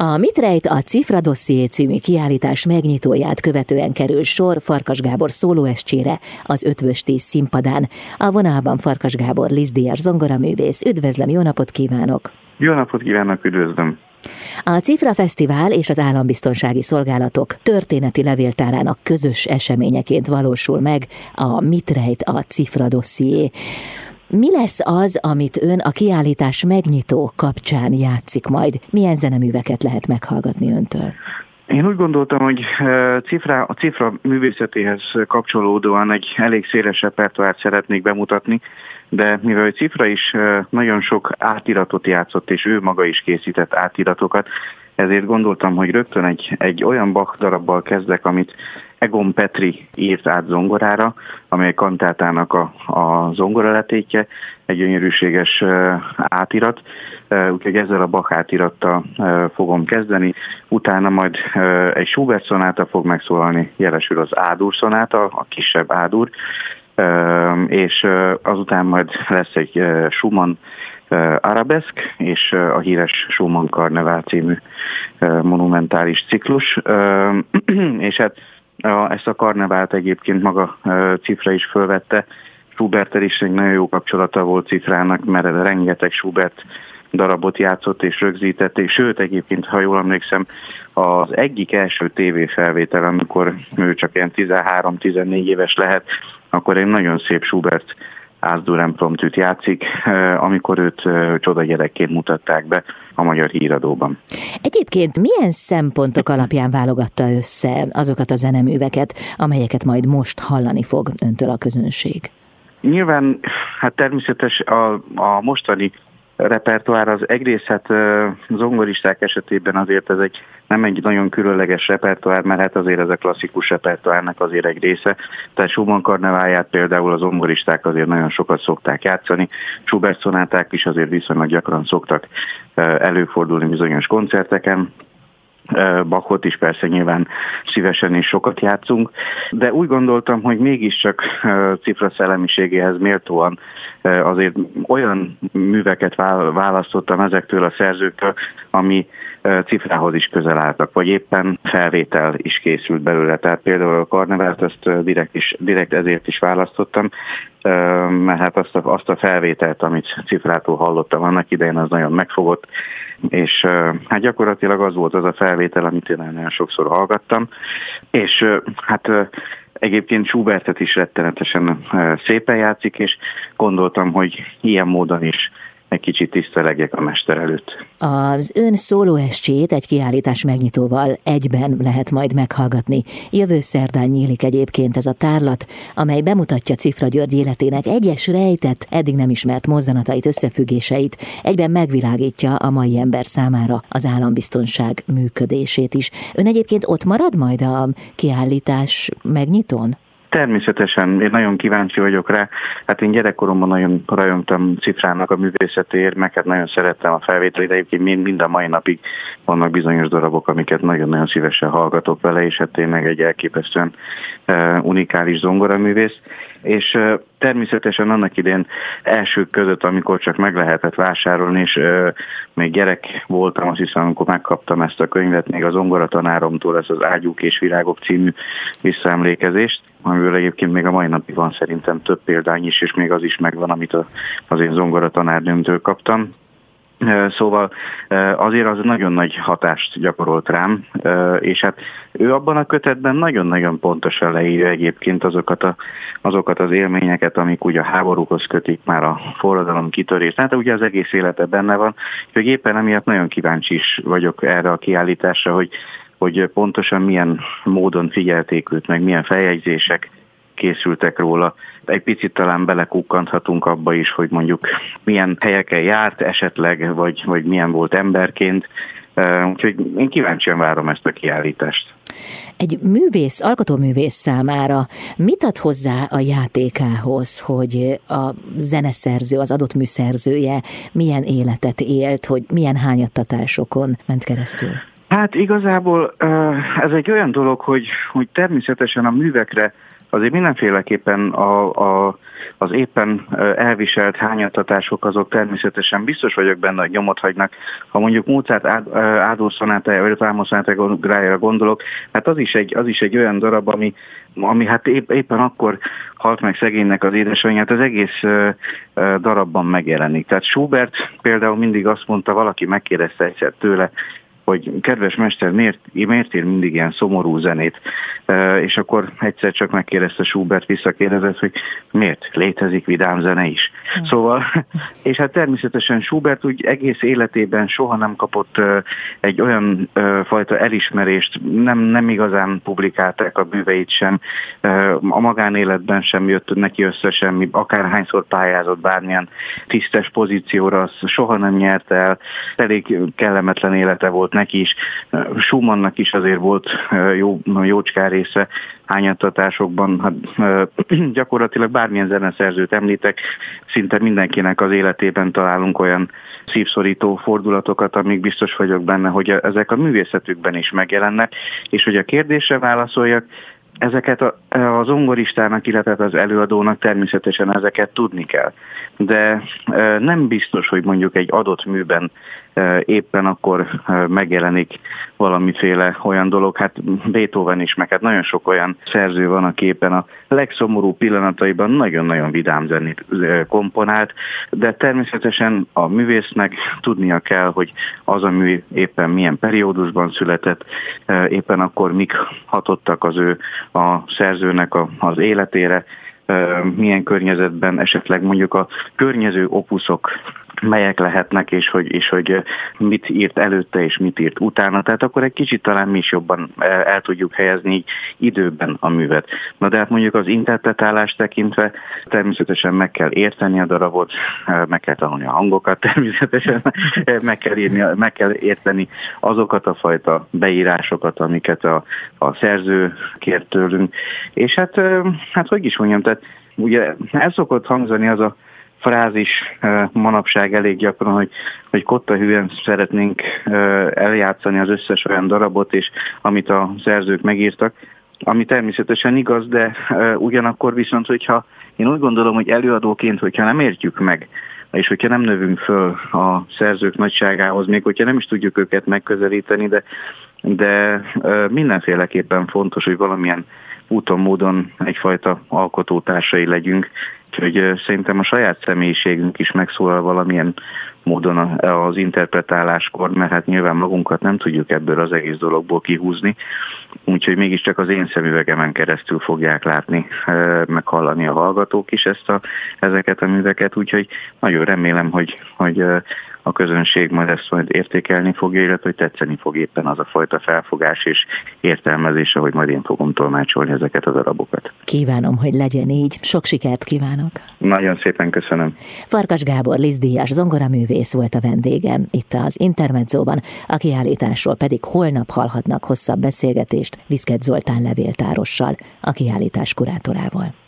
A Mit rejt a Cifra Dosszié című kiállítás megnyitóját követően kerül sor Farkas Gábor szólóescsére az Ötvös Tíz színpadán. A vonalban Farkas Gábor Lizdíjas zongoraművész. Üdvözlöm, jó napot kívánok! Jó napot kívánok, üdvözlöm! A Cifra Fesztivál és az Állambiztonsági Szolgálatok történeti levéltárának közös eseményeként valósul meg a Mit rejt a Cifra Dosszié. Mi lesz az, amit ön a kiállítás megnyitó kapcsán játszik majd? Milyen zeneműveket lehet meghallgatni öntől? Én úgy gondoltam, hogy cifra, a cifra művészetéhez kapcsolódóan egy elég széles repertoárt szeretnék bemutatni, de mivel Cifra is nagyon sok átiratot játszott, és ő maga is készített átiratokat, ezért gondoltam, hogy rögtön egy, egy olyan Bach darabbal kezdek, amit Egon Petri írt át zongorára, amely kantátának a, a zongoraletétje, egy gyönyörűséges átirat, úgyhogy ezzel a Bach átirattal fogom kezdeni, utána majd egy Schubert szonáta fog megszólalni, jelesül az Ádur szonáta, a kisebb Ádur, és azután majd lesz egy Schumann Arabeszk és a híres Schumann Karnevál című monumentális ciklus, és hát ezt a karnevált egyébként maga Cifra is fölvette, Schubertel is egy nagyon jó kapcsolata volt Cifrának, mert rengeteg Schubert darabot játszott és rögzített, és sőt egyébként, ha jól emlékszem, az egyik első tévéfelvétel, amikor ő csak ilyen 13-14 éves lehet, akkor egy nagyon szép Schubert Ásdurán promptűt játszik, amikor őt csoda gyerekként mutatták be a magyar híradóban. Egyébként milyen szempontok alapján válogatta össze azokat a zeneműveket, amelyeket majd most hallani fog öntől a közönség? Nyilván, hát természetes a, a mostani repertoár az egész, hát zongoristák esetében azért ez egy nem egy nagyon különleges repertoár, mert hát azért ez a klasszikus repertoárnak azért egy része. Tehát Schumann karneváját például az zongoristák azért nagyon sokat szokták játszani, Schubert szonáták is azért viszonylag gyakran szoktak előfordulni bizonyos koncerteken, Bachot is persze nyilván szívesen és sokat játszunk, de úgy gondoltam, hogy mégiscsak cifra szellemiségéhez méltóan azért olyan műveket választottam ezektől a szerzőktől, ami cifrához is közel álltak, vagy éppen felvétel is készült belőle. Tehát például a karnevált ezt direkt, is, direkt ezért is választottam, mert hát azt a, azt a felvételt, amit cifrától hallottam annak idején, az nagyon megfogott, és hát gyakorlatilag az volt az a felvétel, amit én nagyon sokszor hallgattam, és hát Egyébként Schubertet is rettenetesen szépen játszik, és gondoltam, hogy ilyen módon is egy kicsit tisztelegjek a mester előtt. Az ön szólóestjét egy kiállítás megnyitóval egyben lehet majd meghallgatni. Jövő szerdán nyílik egyébként ez a tárlat, amely bemutatja Cifra György életének egyes rejtett, eddig nem ismert mozzanatait, összefüggéseit, egyben megvilágítja a mai ember számára az állambiztonság működését is. Ön egyébként ott marad majd a kiállítás megnyitón? Természetesen, én nagyon kíváncsi vagyok rá. Hát én gyerekkoromban nagyon rajongtam Cifrának a művészetéért, meg hát nagyon szerettem a felvételét, egyébként mind, mind a mai napig vannak bizonyos darabok, amiket nagyon-nagyon szívesen hallgatok vele, és hát tényleg egy elképesztően uh, unikális zongoraművész. És uh, természetesen annak idén elsők között, amikor csak meg lehetett vásárolni, és uh, még gyerek voltam, azt hiszem, amikor megkaptam ezt a könyvet, még az zongoratanáromtól, ez az Ágyúk és Virágok című visszaemlékezést, amiből egyébként még a mai napig van szerintem több példány is, és még az is megvan, amit az én zongora tanárnőmtől kaptam. Szóval azért az nagyon nagy hatást gyakorolt rám, és hát ő abban a kötetben nagyon-nagyon pontosan leírja egyébként azokat, a, azokat az élményeket, amik ugye a háborúhoz kötik már a forradalom kitörés. Tehát ugye az egész élete benne van, hogy éppen emiatt nagyon kíváncsi is vagyok erre a kiállításra, hogy hogy pontosan milyen módon figyelték őt, meg milyen feljegyzések készültek róla. Egy picit talán belekukkanthatunk abba is, hogy mondjuk milyen helyeken járt esetleg, vagy, vagy milyen volt emberként. Úgyhogy én kíváncsian várom ezt a kiállítást. Egy művész, alkotóművész számára mit ad hozzá a játékához, hogy a zeneszerző, az adott műszerzője milyen életet élt, hogy milyen hányattatásokon ment keresztül? Hát igazából ez egy olyan dolog, hogy, hogy természetesen a művekre azért mindenféleképpen a, a, az éppen elviselt hányattatások azok természetesen biztos vagyok benne, hogy nyomot hagynak. Ha mondjuk Mozart Ádó szonátája, vagy Rámos szonátájára gondolok, hát az is egy, az is egy olyan darab, ami, ami hát épp, éppen akkor halt meg szegénynek az édesanyját, az egész darabban megjelenik. Tehát Schubert például mindig azt mondta, valaki megkérdezte egyszer tőle, hogy kedves mester, miért, miért ír mindig ilyen szomorú zenét? És akkor egyszer csak megkérdezte Schubert, visszakérdezett, hogy miért létezik vidám zene is. Hmm. Szóval, és hát természetesen Schubert úgy egész életében soha nem kapott egy olyan fajta elismerést, nem, nem igazán publikálták a bűveit sem, a magánéletben sem jött neki össze semmi, akárhányszor pályázott bármilyen tisztes pozícióra, az soha nem nyert el, elég kellemetlen élete volt neki is. Schumannnak is azért volt jó, jócskár része hányattatásokban. Hát, gyakorlatilag bármilyen zeneszerzőt említek, szinte mindenkinek az életében találunk olyan szívszorító fordulatokat, amik biztos vagyok benne, hogy ezek a művészetükben is megjelennek, és hogy a kérdésre válaszoljak, ezeket az zongoristának, illetve az előadónak természetesen ezeket tudni kell. De nem biztos, hogy mondjuk egy adott műben éppen akkor megjelenik valamiféle olyan dolog. Hát Beethoven is, meg hát nagyon sok olyan szerző van, aki éppen a legszomorú pillanataiban nagyon-nagyon vidám zenét komponált, de természetesen a művésznek tudnia kell, hogy az a mű éppen milyen periódusban született, éppen akkor mik hatottak az ő a szerzőnek a, az életére, milyen környezetben esetleg mondjuk a környező opuszok melyek lehetnek, és hogy, és hogy mit írt előtte, és mit írt utána. Tehát akkor egy kicsit talán mi is jobban el tudjuk helyezni időben a művet. Na de hát mondjuk az interpretálást tekintve természetesen meg kell érteni a darabot, meg kell tanulni a hangokat, természetesen meg kell, írni, meg kell érteni azokat a fajta beírásokat, amiket a, a szerző kért tőlünk. És hát, hát hogy is mondjam, tehát ugye el szokott hangzani az a frázis manapság elég gyakran, hogy, hogy kotta hűen szeretnénk eljátszani az összes olyan darabot, és amit a szerzők megírtak, ami természetesen igaz, de ugyanakkor viszont, hogyha én úgy gondolom, hogy előadóként, hogyha nem értjük meg, és hogyha nem növünk föl a szerzők nagyságához, még hogyha nem is tudjuk őket megközelíteni, de, de mindenféleképpen fontos, hogy valamilyen úton, módon egyfajta alkotótársai legyünk, Úgyhogy szerintem a saját személyiségünk is megszólal valamilyen módon az interpretáláskor, mert hát nyilván magunkat nem tudjuk ebből az egész dologból kihúzni, úgyhogy mégiscsak az én szemüvegemen keresztül fogják látni, meghallani a hallgatók is ezt a, ezeket a műveket, úgyhogy nagyon remélem, hogy, hogy a közönség majd ezt majd értékelni fogja, illetve hogy tetszeni fog éppen az a fajta felfogás és értelmezés, hogy majd én fogom tolmácsolni ezeket az arabokat. Kívánom, hogy legyen így. Sok sikert kívánok. Nagyon szépen köszönöm. Farkas Gábor Lizdíjas zongoraművész volt a vendégem itt az Intermedzóban, a kiállításról pedig holnap hallhatnak hosszabb beszélgetést Viszket Zoltán levéltárossal, a kiállítás kurátorával.